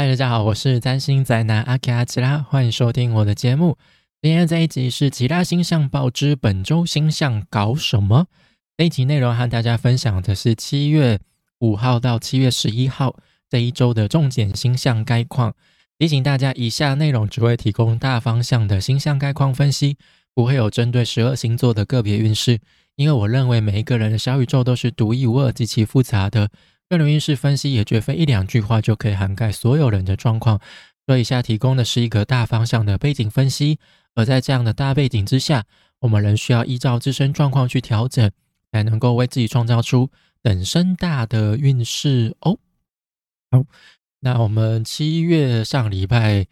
嗨，大家好，我是占星宅男阿卡奇拉，欢迎收听我的节目。今天这一集是其他星象报之本周星象搞什么？这一集内容和大家分享的是七月五号到七月十一号这一周的重点星象概况。提醒大家，以下内容只会提供大方向的星象概况分析，不会有针对十二星座的个别运势。因为我认为每一个人的小宇宙都是独一无二、极其复杂的。个人运势分析也绝非一两句话就可以涵盖所有人的状况，所以下提供的是一个大方向的背景分析，而在这样的大背景之下，我们仍需要依照自身状况去调整，才能够为自己创造出等身大的运势哦。好，那我们七月上礼拜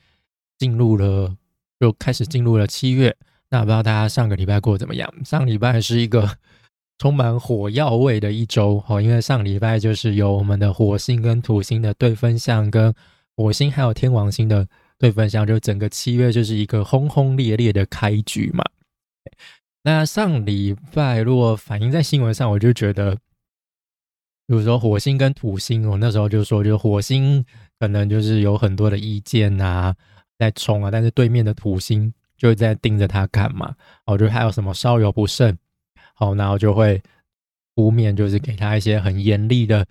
进入了，就开始进入了七月，那不知道大家上个礼拜过得怎么样？上礼拜是一个。充满火药味的一周哦，因为上礼拜就是有我们的火星跟土星的对分相，跟火星还有天王星的对分相，就整个七月就是一个轰轰烈烈的开局嘛。那上礼拜如果反映在新闻上，我就觉得，比如说火星跟土星，我那时候就说，就火星可能就是有很多的意见啊，在冲啊，但是对面的土星就在盯着他看嘛。我觉得还有什么稍有不慎。好，然后就会出面，就是给他一些很严厉的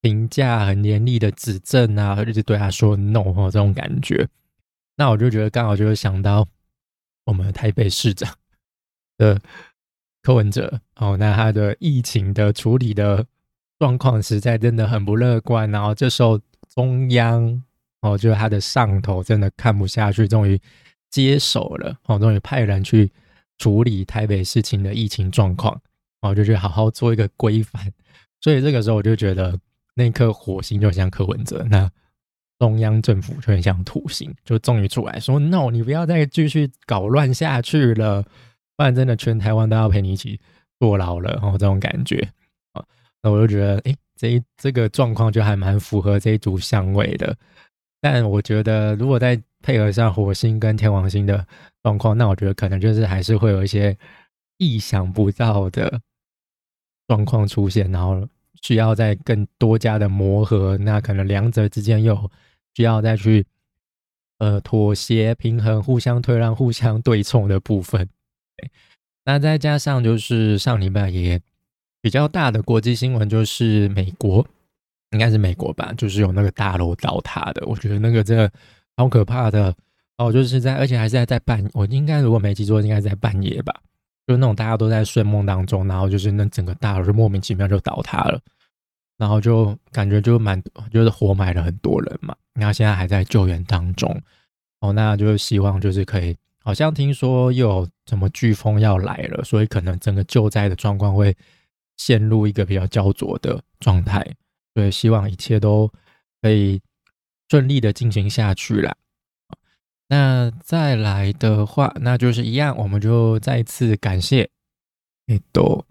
评价，很严厉的指正啊，或者是对他说 “no” 哦，这种感觉。那我就觉得刚好就是想到我们台北市长的柯文哲哦，那他的疫情的处理的状况实在真的很不乐观。然后这时候中央哦，就是他的上头真的看不下去，终于接手了哦，终于派人去。处理台北事情的疫情状况，然后就觉得好好做一个规范，所以这个时候我就觉得那颗火星就很像柯文哲，那中央政府就很像土星，就终于出来说：“no，你不要再继续搞乱下去了，不然真的全台湾都要陪你一起坐牢了。”哦，这种感觉啊，那我就觉得，哎，这一这个状况就还蛮符合这一组相位的。但我觉得，如果在配合上火星跟天王星的。状况，那我觉得可能就是还是会有一些意想不到的状况出现，然后需要再更多加的磨合，那可能两者之间又需要再去呃妥协、平衡、互相退让、互相对冲的部分。那再加上就是上礼拜也比较大的国际新闻，就是美国应该是美国吧，就是有那个大楼倒塌的，我觉得那个真的好可怕的。哦，就是在，而且还是在半，我应该如果没记错，应该在半夜吧，就那种大家都在睡梦当中，然后就是那整个大楼就莫名其妙就倒塌了，然后就感觉就蛮，就是活埋了很多人嘛，然后现在还在救援当中，哦，那就是希望就是可以，好像听说又有什么飓风要来了，所以可能整个救灾的状况会陷入一个比较焦灼的状态，所以希望一切都可以顺利的进行下去啦。那再来的话，那就是一样，我们就再次感谢，哎，都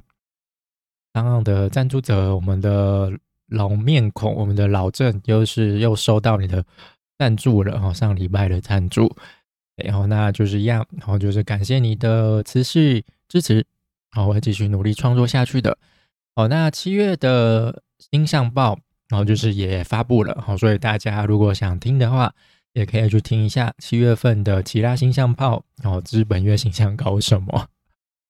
刚刚的赞助者，我们的老面孔，我们的老郑，又是又收到你的赞助了哈，上礼拜的赞助，然后那就是一样，然后就是感谢你的持续支持，好，我会继续努力创作下去的。好，那七月的星象报，然后就是也发布了，好，所以大家如果想听的话。也可以去听一下七月份的其他星象炮哦，资本月星象搞什么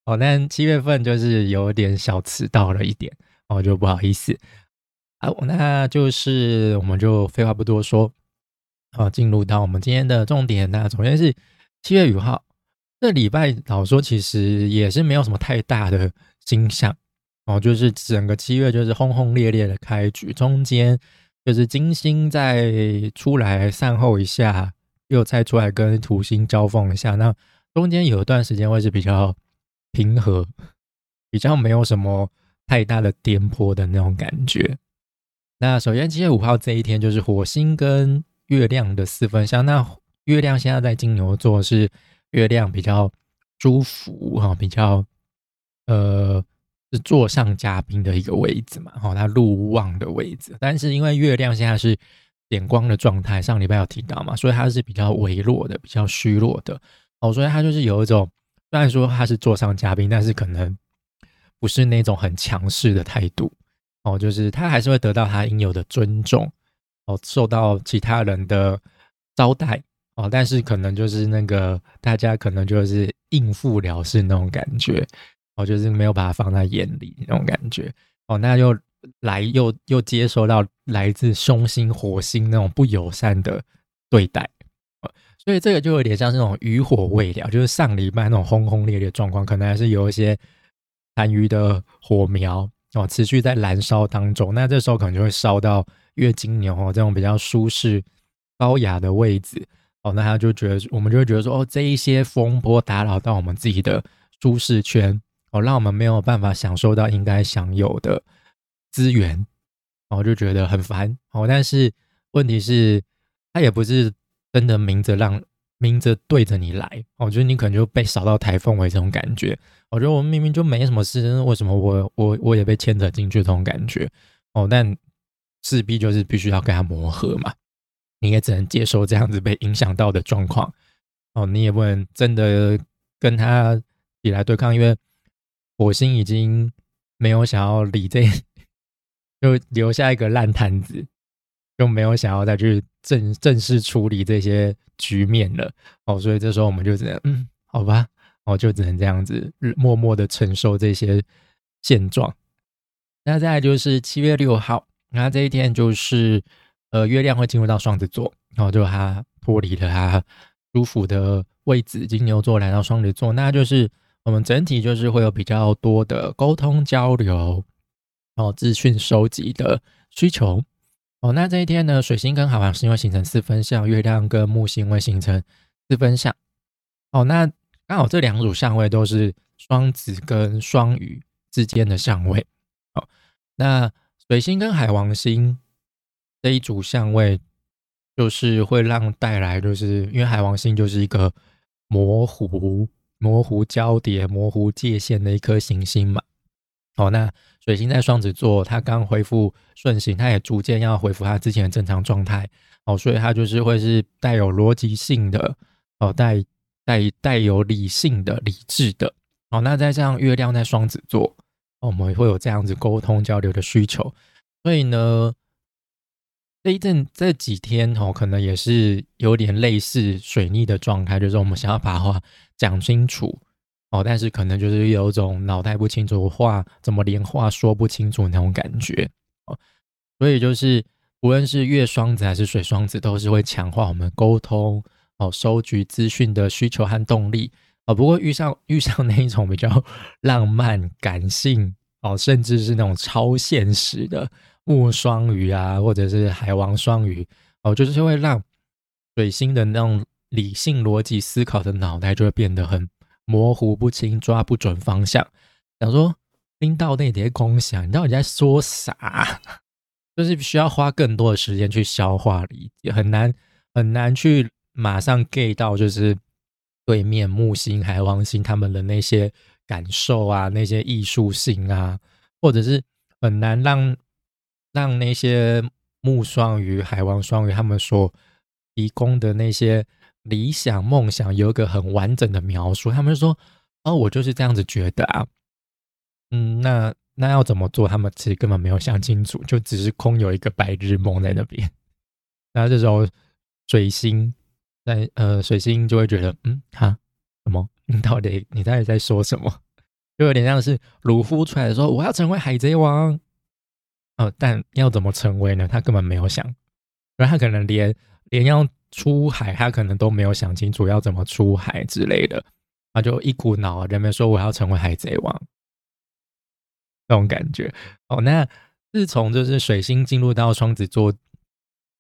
哦？但七月份就是有点小迟到了一点哦，就不好意思。好，那就是我们就废话不多说，好，进入到我们今天的重点。那首先是七月五号，这礼拜老说其实也是没有什么太大的星象哦，就是整个七月就是轰轰烈烈的开局，中间。就是金星在出来善后一下，又再出来跟土星交锋一下，那中间有一段时间会是比较平和，比较没有什么太大的颠簸的那种感觉。那首先七月五号这一天就是火星跟月亮的四分相，那月亮现在在金牛座，是月亮比较舒服哈，比较呃。是座上嘉宾的一个位置嘛？哦，他入望的位置，但是因为月亮现在是点光的状态，上礼拜有提到嘛，所以它是比较微弱的，比较虚弱的。哦，所以他就是有一种，虽然说他是座上嘉宾，但是可能不是那种很强势的态度。哦，就是他还是会得到他应有的尊重。哦受到其他人的招待哦，但是可能就是那个大家可能就是应付了事那种感觉哦，就是没有把它放在眼里那种感觉哦，那又来又又接收到来自凶星火星那种不友善的对待。所以这个就有点像是那种余火未了，就是上礼拜那种轰轰烈烈状况，可能还是有一些残余的火苗哦，持续在燃烧当中。那这时候可能就会烧到月经牛哦这种比较舒适、高雅的位置哦，那他就觉得我们就会觉得说哦，这一些风波打扰到我们自己的舒适圈哦，让我们没有办法享受到应该享有的资源然哦，就觉得很烦哦。但是问题是，他也不是。真的明着让明着对着你来，我觉得你可能就被扫到台风尾这种感觉。我觉得我们明明就没什么事，为什么我我我也被牵扯进去这种感觉？哦，但势必就是必须要跟他磨合嘛，你也只能接受这样子被影响到的状况。哦，你也不能真的跟他起来对抗，因为火星已经没有想要理这，就留下一个烂摊子。就没有想要再去正正式处理这些局面了哦，所以这时候我们就只能嗯，好吧，哦，就只能这样子默默的承受这些现状。那再来就是七月六号，那这一天就是呃，月亮会进入到双子座，然后就它脱离了它舒服的位置，金牛座来到双子座，那就是我们整体就是会有比较多的沟通交流，然后资讯收集的需求。哦，那这一天呢，水星跟海王星会形成四分相，月亮跟木星会形成四分相。哦，那刚好这两组相位都是双子跟双鱼之间的相位。哦，那水星跟海王星这一组相位，就是会让带来，就是因为海王星就是一个模糊、模糊交叠、模糊界限的一颗行星嘛。哦，那水星在双子座，它刚恢复顺行，它也逐渐要恢复它之前的正常状态。哦，所以它就是会是带有逻辑性的，哦，带带带有理性的、理智的。哦，那再这样，月亮在双子座，我们会有这样子沟通交流的需求。所以呢，这一阵这几天哦，可能也是有点类似水逆的状态，就是我们想要把话讲清楚。哦，但是可能就是有种脑袋不清楚，话怎么连话说不清楚那种感觉哦，所以就是无论是月双子还是水双子，都是会强化我们沟通哦、收集资讯的需求和动力哦。不过遇上遇上那一种比较浪漫、感性哦，甚至是那种超现实的木双鱼啊，或者是海王双鱼哦，就是会让水星的那种理性逻辑思考的脑袋就会变得很。模糊不清，抓不准方向。想说听到那叠空想，你到底在说啥？就是需要花更多的时间去消化理解，很难很难去马上 get 到，就是对面木星、海王星他们的那些感受啊，那些艺术性啊，或者是很难让让那些木双鱼、海王双鱼他们所提供的那些。理想梦想有一个很完整的描述，他们说：“哦，我就是这样子觉得啊。”嗯，那那要怎么做？他们其实根本没有想清楚，就只是空有一个白日梦在那边。然后这时候水星在呃，水星就会觉得：“嗯，哈，什么？你到底你到底在说什么？” 就有点像是鲁夫出来说：“我要成为海贼王。”哦，但要怎么成为呢？他根本没有想，而他可能连连要。出海，他可能都没有想清楚要怎么出海之类的，他就一股脑，人们说我要成为海贼王，那种感觉。哦，那自从就是水星进入到双子座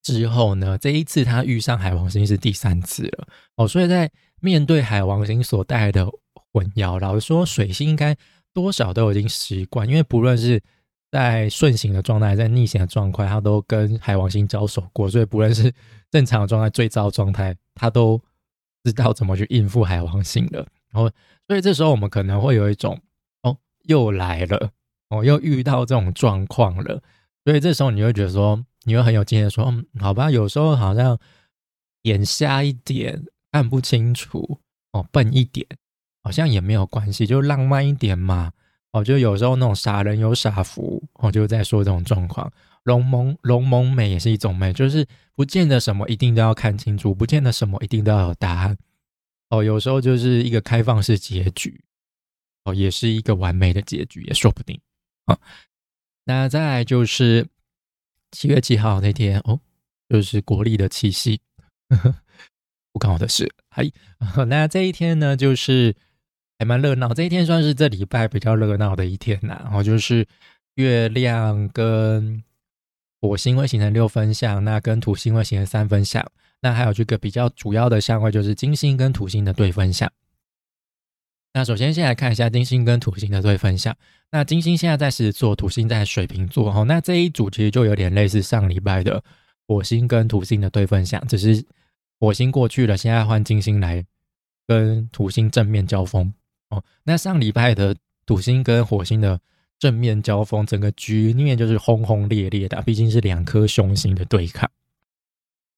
之后呢，这一次他遇上海王星是第三次了。哦，所以在面对海王星所带来的混淆，老实说，水星应该多少都已经习惯，因为不论是在顺行的状态，在逆行的状态，他都跟海王星交手过，所以不论是 正常的状态、最糟的状态，他都知道怎么去应付海王星的。然后，所以这时候我们可能会有一种哦，又来了，哦，又遇到这种状况了。所以这时候你会觉得说，你会很有经验说，嗯，好吧，有时候好像眼瞎一点，看不清楚，哦，笨一点，好像也没有关系，就浪漫一点嘛。哦，就有时候那种傻人有傻福，我就在说这种状况。龙蒙龙蒙美也是一种美，就是不见得什么一定都要看清楚，不见得什么一定都要有答案。哦，有时候就是一个开放式结局，哦，也是一个完美的结局，也说不定。啊，那再来就是七月七号那天，哦，就是国历的七夕，不关我的事。还 那这一天呢，就是还蛮热闹，这一天算是这礼拜比较热闹的一天呐。然后就是月亮跟火星会形成六分相，那跟土星会形成三分相。那还有这个比较主要的相位，就是金星跟土星的对分相。那首先先来看一下金星跟土星的对分相。那金星现在在狮子座，土星在水瓶座。哈，那这一组其实就有点类似上礼拜的火星跟土星的对分相，只是火星过去了，现在换金星来跟土星正面交锋。那上礼拜的土星跟火星的正面交锋，整个局面就是轰轰烈烈的，毕竟是两颗凶星的对抗。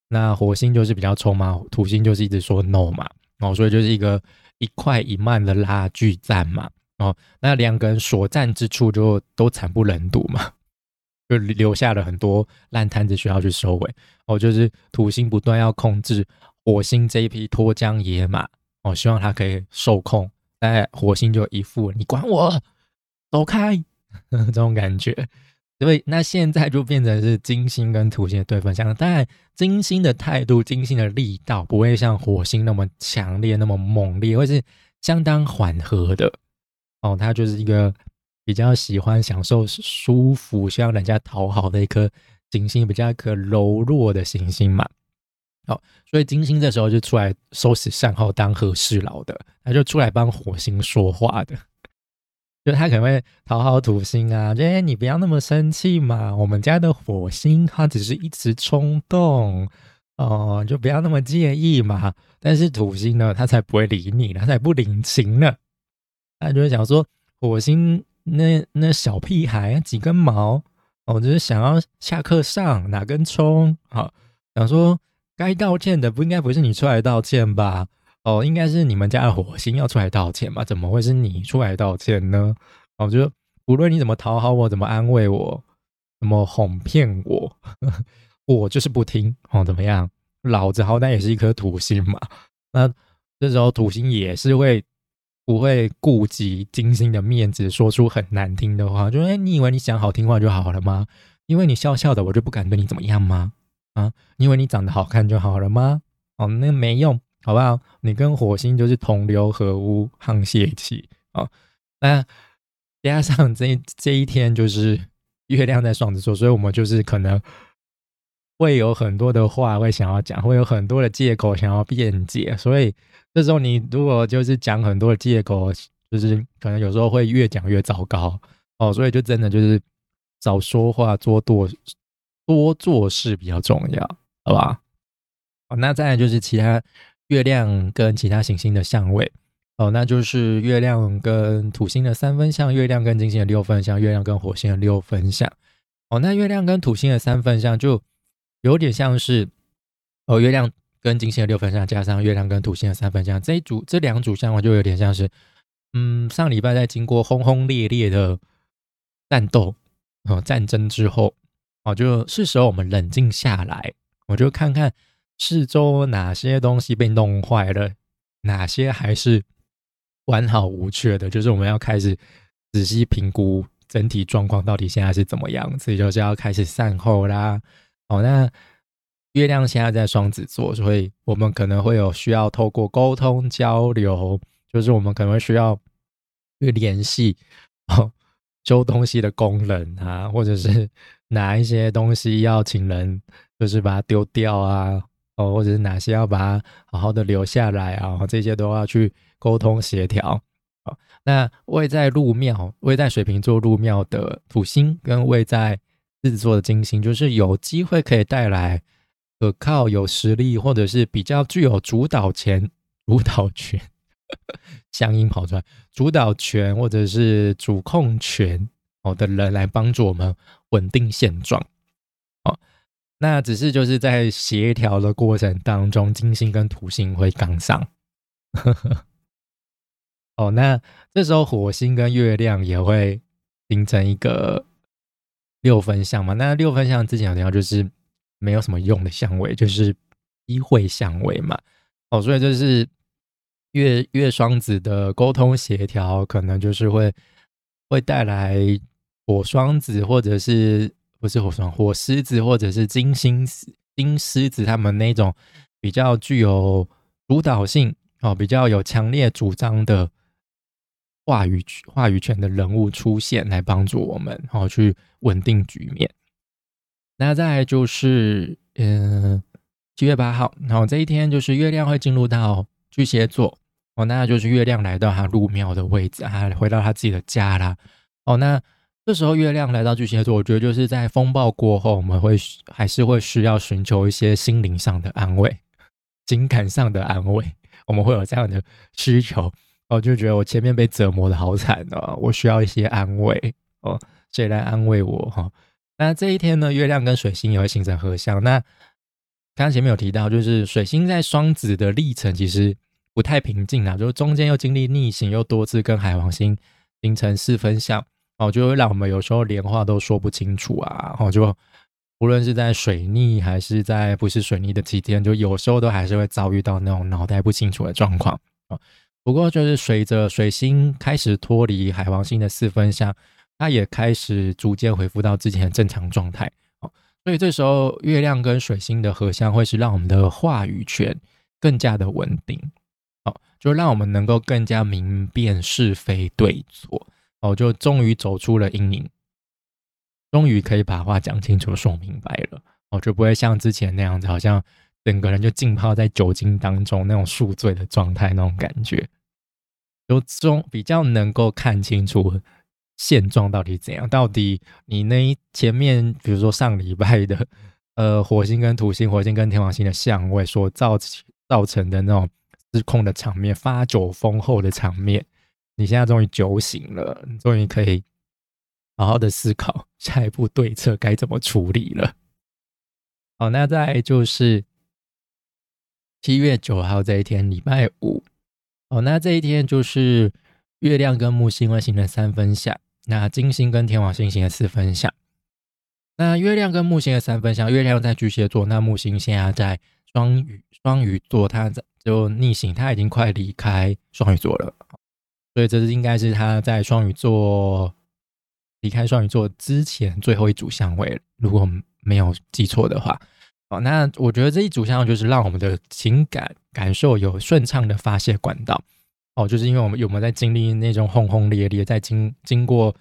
那火星就是比较冲嘛，土星就是一直说 no 嘛，哦，所以就是一个一快一慢的拉锯战嘛，哦，那两个人所战之处就都惨不忍睹嘛，就留下了很多烂摊子需要去收尾，哦，就是土星不断要控制火星这一匹脱缰野马，哦，希望它可以受控，哎火星就一副你管我，走开 这种感觉。所以那现在就变成是金星跟土星的对分相，当然金星的态度、金星的力道不会像火星那么强烈、那么猛烈，会是相当缓和的。哦，它就是一个比较喜欢享受舒服、需要人家讨好的一颗金星，比较一颗柔弱的行星嘛。好，所以金星这时候就出来收拾善后、当和事佬的，他就出来帮火星说话的。就他可能会讨好土星啊，就哎你不要那么生气嘛，我们家的火星他只是一时冲动哦，就不要那么介意嘛。但是土星呢，他才不会理你他才不领情呢。他就会想说，火星那那小屁孩几根毛哦，就是想要下课上哪根葱好，想说该道歉的不应该不是你出来道歉吧？哦，应该是你们家的火星要出来道歉吧？怎么会是你出来道歉呢？哦，就无论你怎么讨好我，怎么安慰我，怎么哄骗我，我就是不听。哦，怎么样？老子好歹也是一颗土星嘛。那这时候土星也是会不会顾及金星的面子，说出很难听的话？就哎，你以为你讲好听话就好了吗？因为你笑笑的，我就不敢对你怎么样吗？啊，因为你长得好看就好了吗？哦，那没用。好不好？你跟火星就是同流合污、沆瀣气啊！那加上这这一天就是月亮在双子座，所以我们就是可能会有很多的话会想要讲，会有很多的借口想要辩解。所以这时候你如果就是讲很多的借口，就是可能有时候会越讲越糟糕哦。所以就真的就是少说话，多做多做事比较重要，好吧？哦，那再来就是其他。月亮跟其他行星的相位哦，那就是月亮跟土星的三分相，月亮跟金星的六分相，月亮跟火星的六分相哦。那月亮跟土星的三分相就有点像是哦，月亮跟金星的六分相加上月亮跟土星的三分相这一组这两组相位就有点像是嗯，上礼拜在经过轰轰烈烈的战斗哦战争之后哦，就是时候我们冷静下来，我就看看。四周哪些东西被弄坏了，哪些还是完好无缺的？就是我们要开始仔细评估整体状况到底现在是怎么样子，就是要开始善后啦。哦，那月亮现在在双子座，所以我们可能会有需要透过沟通交流，就是我们可能会需要去联系 哦修东西的工人啊，或者是哪一些东西要请人，就是把它丢掉啊。哦，或者是哪些要把它好好的留下来啊？这些都要去沟通协调。好，那位在入庙、位在水瓶座入庙的土星，跟位在狮子座的金星，就是有机会可以带来可靠、有实力，或者是比较具有主导权、主导权，乡音跑出来，主导权或者是主控权哦的人来帮助我们稳定现状。哦那只是就是在协调的过程当中，金星跟土星会杠上。哦，那这时候火星跟月亮也会形成一个六分相嘛。那六分相之前有提到，就是没有什么用的相位，就是一会相位嘛。哦，所以就是月月双子的沟通协调，可能就是会会带来火双子，或者是不是火双火狮子，或者是金星金狮子，他们那种比较具有主导性哦，比较有强烈主张的话语话语权的人物出现，来帮助我们然哦去稳定局面。那再就是，嗯。七月八号，然后这一天就是月亮会进入到巨蟹座哦，那就是月亮来到他入庙的位置，他回到他自己的家啦。哦，那这时候月亮来到巨蟹座，我觉得就是在风暴过后，我们会还是会需要寻求一些心灵上的安慰、情感上的安慰，我们会有这样的需求。哦，就觉得我前面被折磨的好惨哦，我需要一些安慰哦，谁来安慰我哈？那这一天呢，月亮跟水星也会形成合相，那。刚刚前面有提到，就是水星在双子的历程其实不太平静啊，就是中间又经历逆行，又多次跟海王星形成四分相，哦，就会让我们有时候连话都说不清楚啊，哦，就无论是在水逆还是在不是水逆的期间，就有时候都还是会遭遇到那种脑袋不清楚的状况啊。不过就是随着水星开始脱离海王星的四分相，它也开始逐渐恢复到之前的正常状态。哦所以这时候，月亮跟水星的合相会是让我们的话语权更加的稳定，哦，就让我们能够更加明辨是非对错，哦，就终于走出了阴影，终于可以把话讲清楚、说明白了，哦，就不会像之前那样子，好像整个人就浸泡在酒精当中那种宿醉的状态那种感觉，就中比较能够看清楚。现状到底怎样？到底你那前面，比如说上礼拜的，呃，火星跟土星、火星跟天王星的相位所造造成的那种失控的场面、发酒疯后的场面，你现在终于酒醒了，你终于可以好好的思考下一步对策该怎么处理了。好，那再就是七月九号这一天，礼拜五。哦，那这一天就是月亮跟木星会形成三分相。那金星跟天王星星的四分相，那月亮跟木星的三分相，月亮在巨蟹座，那木星现在在双鱼，双鱼座，它在就逆行，它已经快离开双鱼座了，所以这是应该是他在双鱼座离开双鱼座之前最后一组相位，如果没有记错的话，哦，那我觉得这一组相就是让我们的情感感受有顺畅的发泄管道。哦，就是因为我们有没有在经历那种轰轰烈烈，在经经过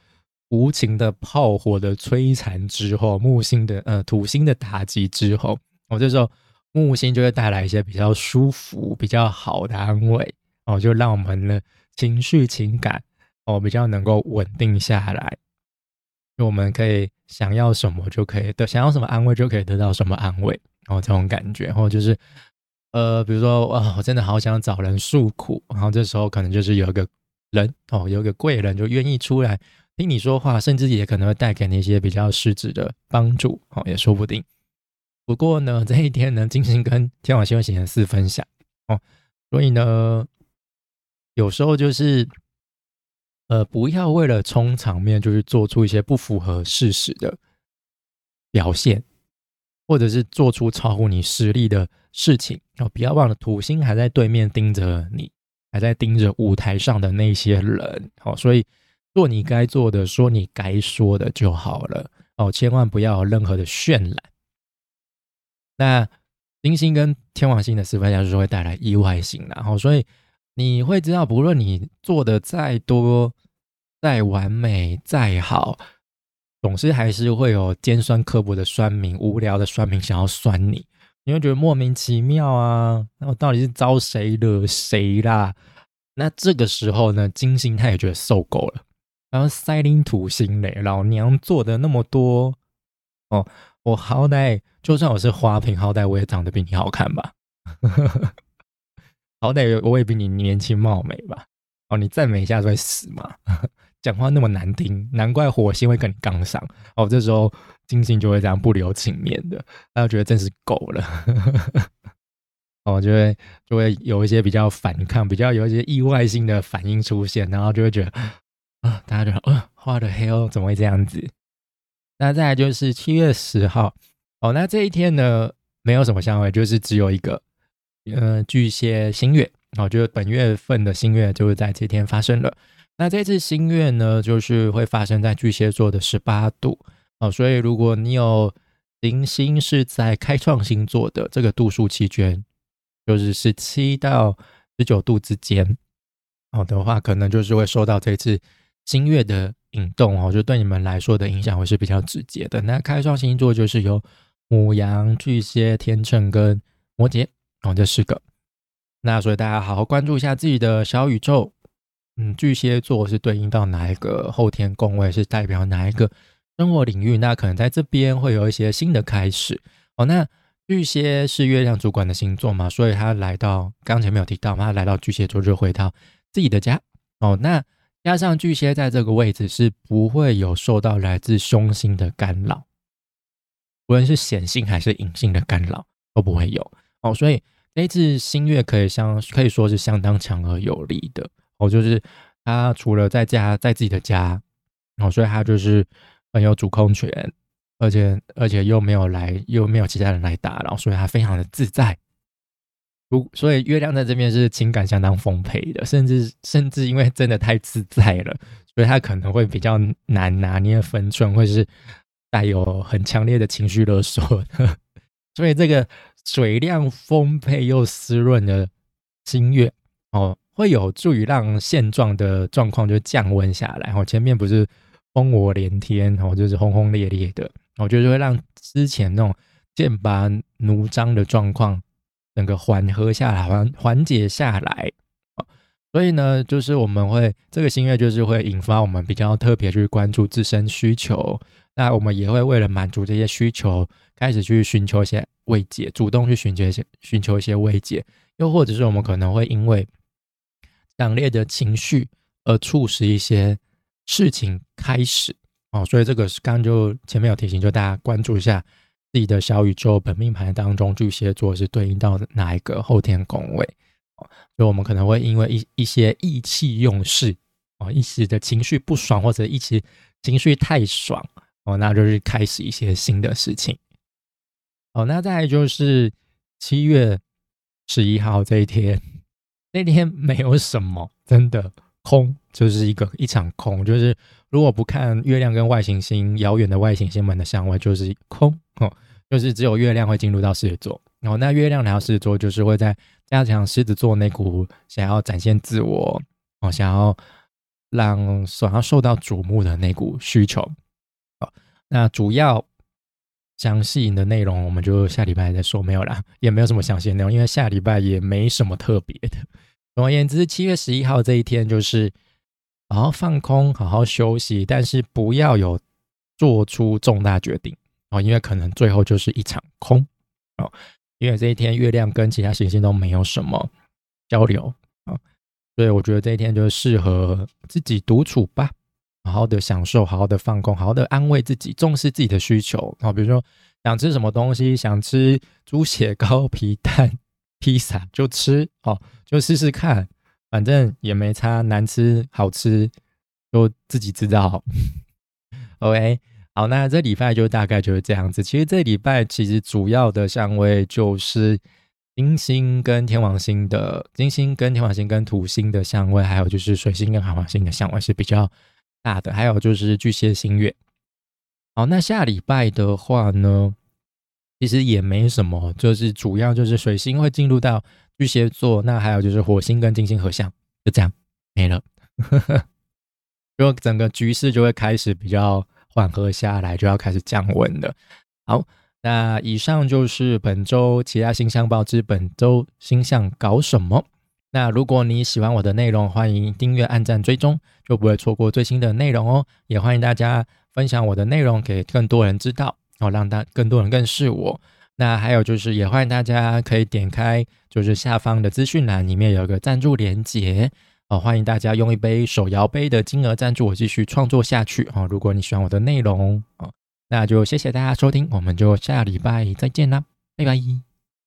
无情的炮火的摧残之后，木星的呃土星的打击之后，哦，这时候木星就会带来一些比较舒服、比较好的安慰，哦，就让我们呢情绪情感哦比较能够稳定下来，就我们可以想要什么就可以得，想要什么安慰就可以得到什么安慰，哦，这种感觉，或就是。呃，比如说，哇，我真的好想找人诉苦，然后这时候可能就是有一个人哦，有一个贵人就愿意出来听你说话，甚至也可能会带给你一些比较实质的帮助，哦，也说不定。不过呢，这一天呢，金星跟天王星会形成四分享哦，所以呢，有时候就是呃，不要为了充场面，就是做出一些不符合事实的表现。或者是做出超乎你实力的事情哦，不要忘了土星还在对面盯着你，还在盯着舞台上的那些人哦，所以做你该做的，说你该说的就好了哦，千万不要有任何的渲染。那金星跟天王星的四分相就是会带来意外性然后所以你会知道，不论你做的再多、再完美、再好。总是还是会有尖酸刻薄的酸民、无聊的酸民想要酸你，你会觉得莫名其妙啊！那我到底是招谁惹谁啦？那这个时候呢，金星他也觉得受够了，然后塞林土星嘞，老娘做的那么多哦，我好歹就算我是花瓶，好歹我也长得比你好看吧？好歹我也比你年轻貌美吧？哦，你赞美一下就会死吗？讲话那么难听，难怪火星会跟你杠上哦。这时候金星就会这样不留情面的，他就觉得真是够了，哦，就会就会有一些比较反抗，比较有一些意外性的反应出现，然后就会觉得啊，大家觉得啊，画的黑哦，怎么会这样子？那再来就是七月十号，哦，那这一天呢，没有什么相位，就是只有一个，呃，巨蟹新月，哦，就是本月份的新月就是在这天发生了。那这次新月呢，就是会发生在巨蟹座的十八度，哦，所以如果你有零星是在开创星座的这个度数期间，就是十七到十九度之间，好的话，可能就是会受到这次新月的。引动哦，就对你们来说的影响会是比较直接的。那开创星座就是有母羊、巨蟹、天秤跟摩羯哦，这四个。那所以大家好好关注一下自己的小宇宙。嗯，巨蟹座是对应到哪一个后天宫位？是代表哪一个生活领域？那可能在这边会有一些新的开始哦。那巨蟹是月亮主管的星座嘛，所以他来到刚才没有提到嘛，他来到巨蟹座就回到自己的家哦。那加上巨蟹在这个位置是不会有受到来自凶星的干扰，无论是显性还是隐性的干扰都不会有哦。所以这次新月可以相可以说是相当强而有力的哦。就是他除了在家在自己的家哦，所以他就是很有主控权，而且而且又没有来又没有其他人来打扰，所以他非常的自在。不所以月亮在这边是情感相当丰沛的，甚至甚至因为真的太自在了，所以他可能会比较难拿捏分寸，或是带有很强烈的情绪勒索的。所以这个水量丰沛又湿润的新月哦，会有助于让现状的状况就降温下来。哦，前面不是烽火连天，哦，就是轰轰烈烈的，我觉得会让之前那种剑拔弩张的状况。整个缓和下来，缓缓解下来，所以呢，就是我们会这个心愿，就是会引发我们比较特别去关注自身需求。那我们也会为了满足这些需求，开始去寻求一些慰藉，主动去寻求一些寻求一些慰藉。又或者是我们可能会因为强烈的情绪而促使一些事情开始哦。所以这个是刚刚就前面有提醒，就大家关注一下。自己的小宇宙本命盘当中，巨蟹座是对应到哪一个后天宫位？哦，就我们可能会因为一一些意气用事，哦，一时的情绪不爽，或者一时情绪太爽，哦，那就是开始一些新的事情。哦，那再就是七月十一号这一天，那天没有什么，真的空，就是一个一场空，就是如果不看月亮跟外行星遥远的外行星们的相位，就是空。哦，就是只有月亮会进入到狮子座，然后那月亮来到狮子座，就是会在加强狮子座那股想要展现自我，哦，想要让想要受到瞩目的那股需求。好，那主要详细的内容我们就下礼拜再说，没有啦，也没有什么详细的内容，因为下礼拜也没什么特别的。总而言之，七月十一号这一天就是好好放空，好好休息，但是不要有做出重大决定。哦，因为可能最后就是一场空哦，因为这一天月亮跟其他行星都没有什么交流啊，所以我觉得这一天就适合自己独处吧，好好的享受，好好的放空，好好的安慰自己，重视自己的需求啊，比如说想吃什么东西，想吃猪血糕、皮蛋、披萨就吃哦，就试试看，反正也没差，难吃好吃就自己知道。OK。好，那这礼拜就大概就是这样子。其实这礼拜其实主要的相位就是金星跟天王星的金星跟天王星跟土星的相位，还有就是水星跟海王星的相位是比较大的。还有就是巨蟹星月。好，那下礼拜的话呢，其实也没什么，就是主要就是水星会进入到巨蟹座，那还有就是火星跟金星合相，就这样没了，就整个局势就会开始比较。缓和下来就要开始降温了。好，那以上就是本周其他星象报之本周星象搞什么。那如果你喜欢我的内容，欢迎订阅、按赞、追踪，就不会错过最新的内容哦。也欢迎大家分享我的内容给更多人知道，哦，让大更多人认识我。那还有就是，也欢迎大家可以点开，就是下方的资讯栏里面有个赞助连接，哦，欢迎大家用一杯手摇杯的金额赞助我继续创作下去哦。如果你喜欢我的内容哦，那就谢谢大家收听，我们就下礼拜再见啦，拜拜。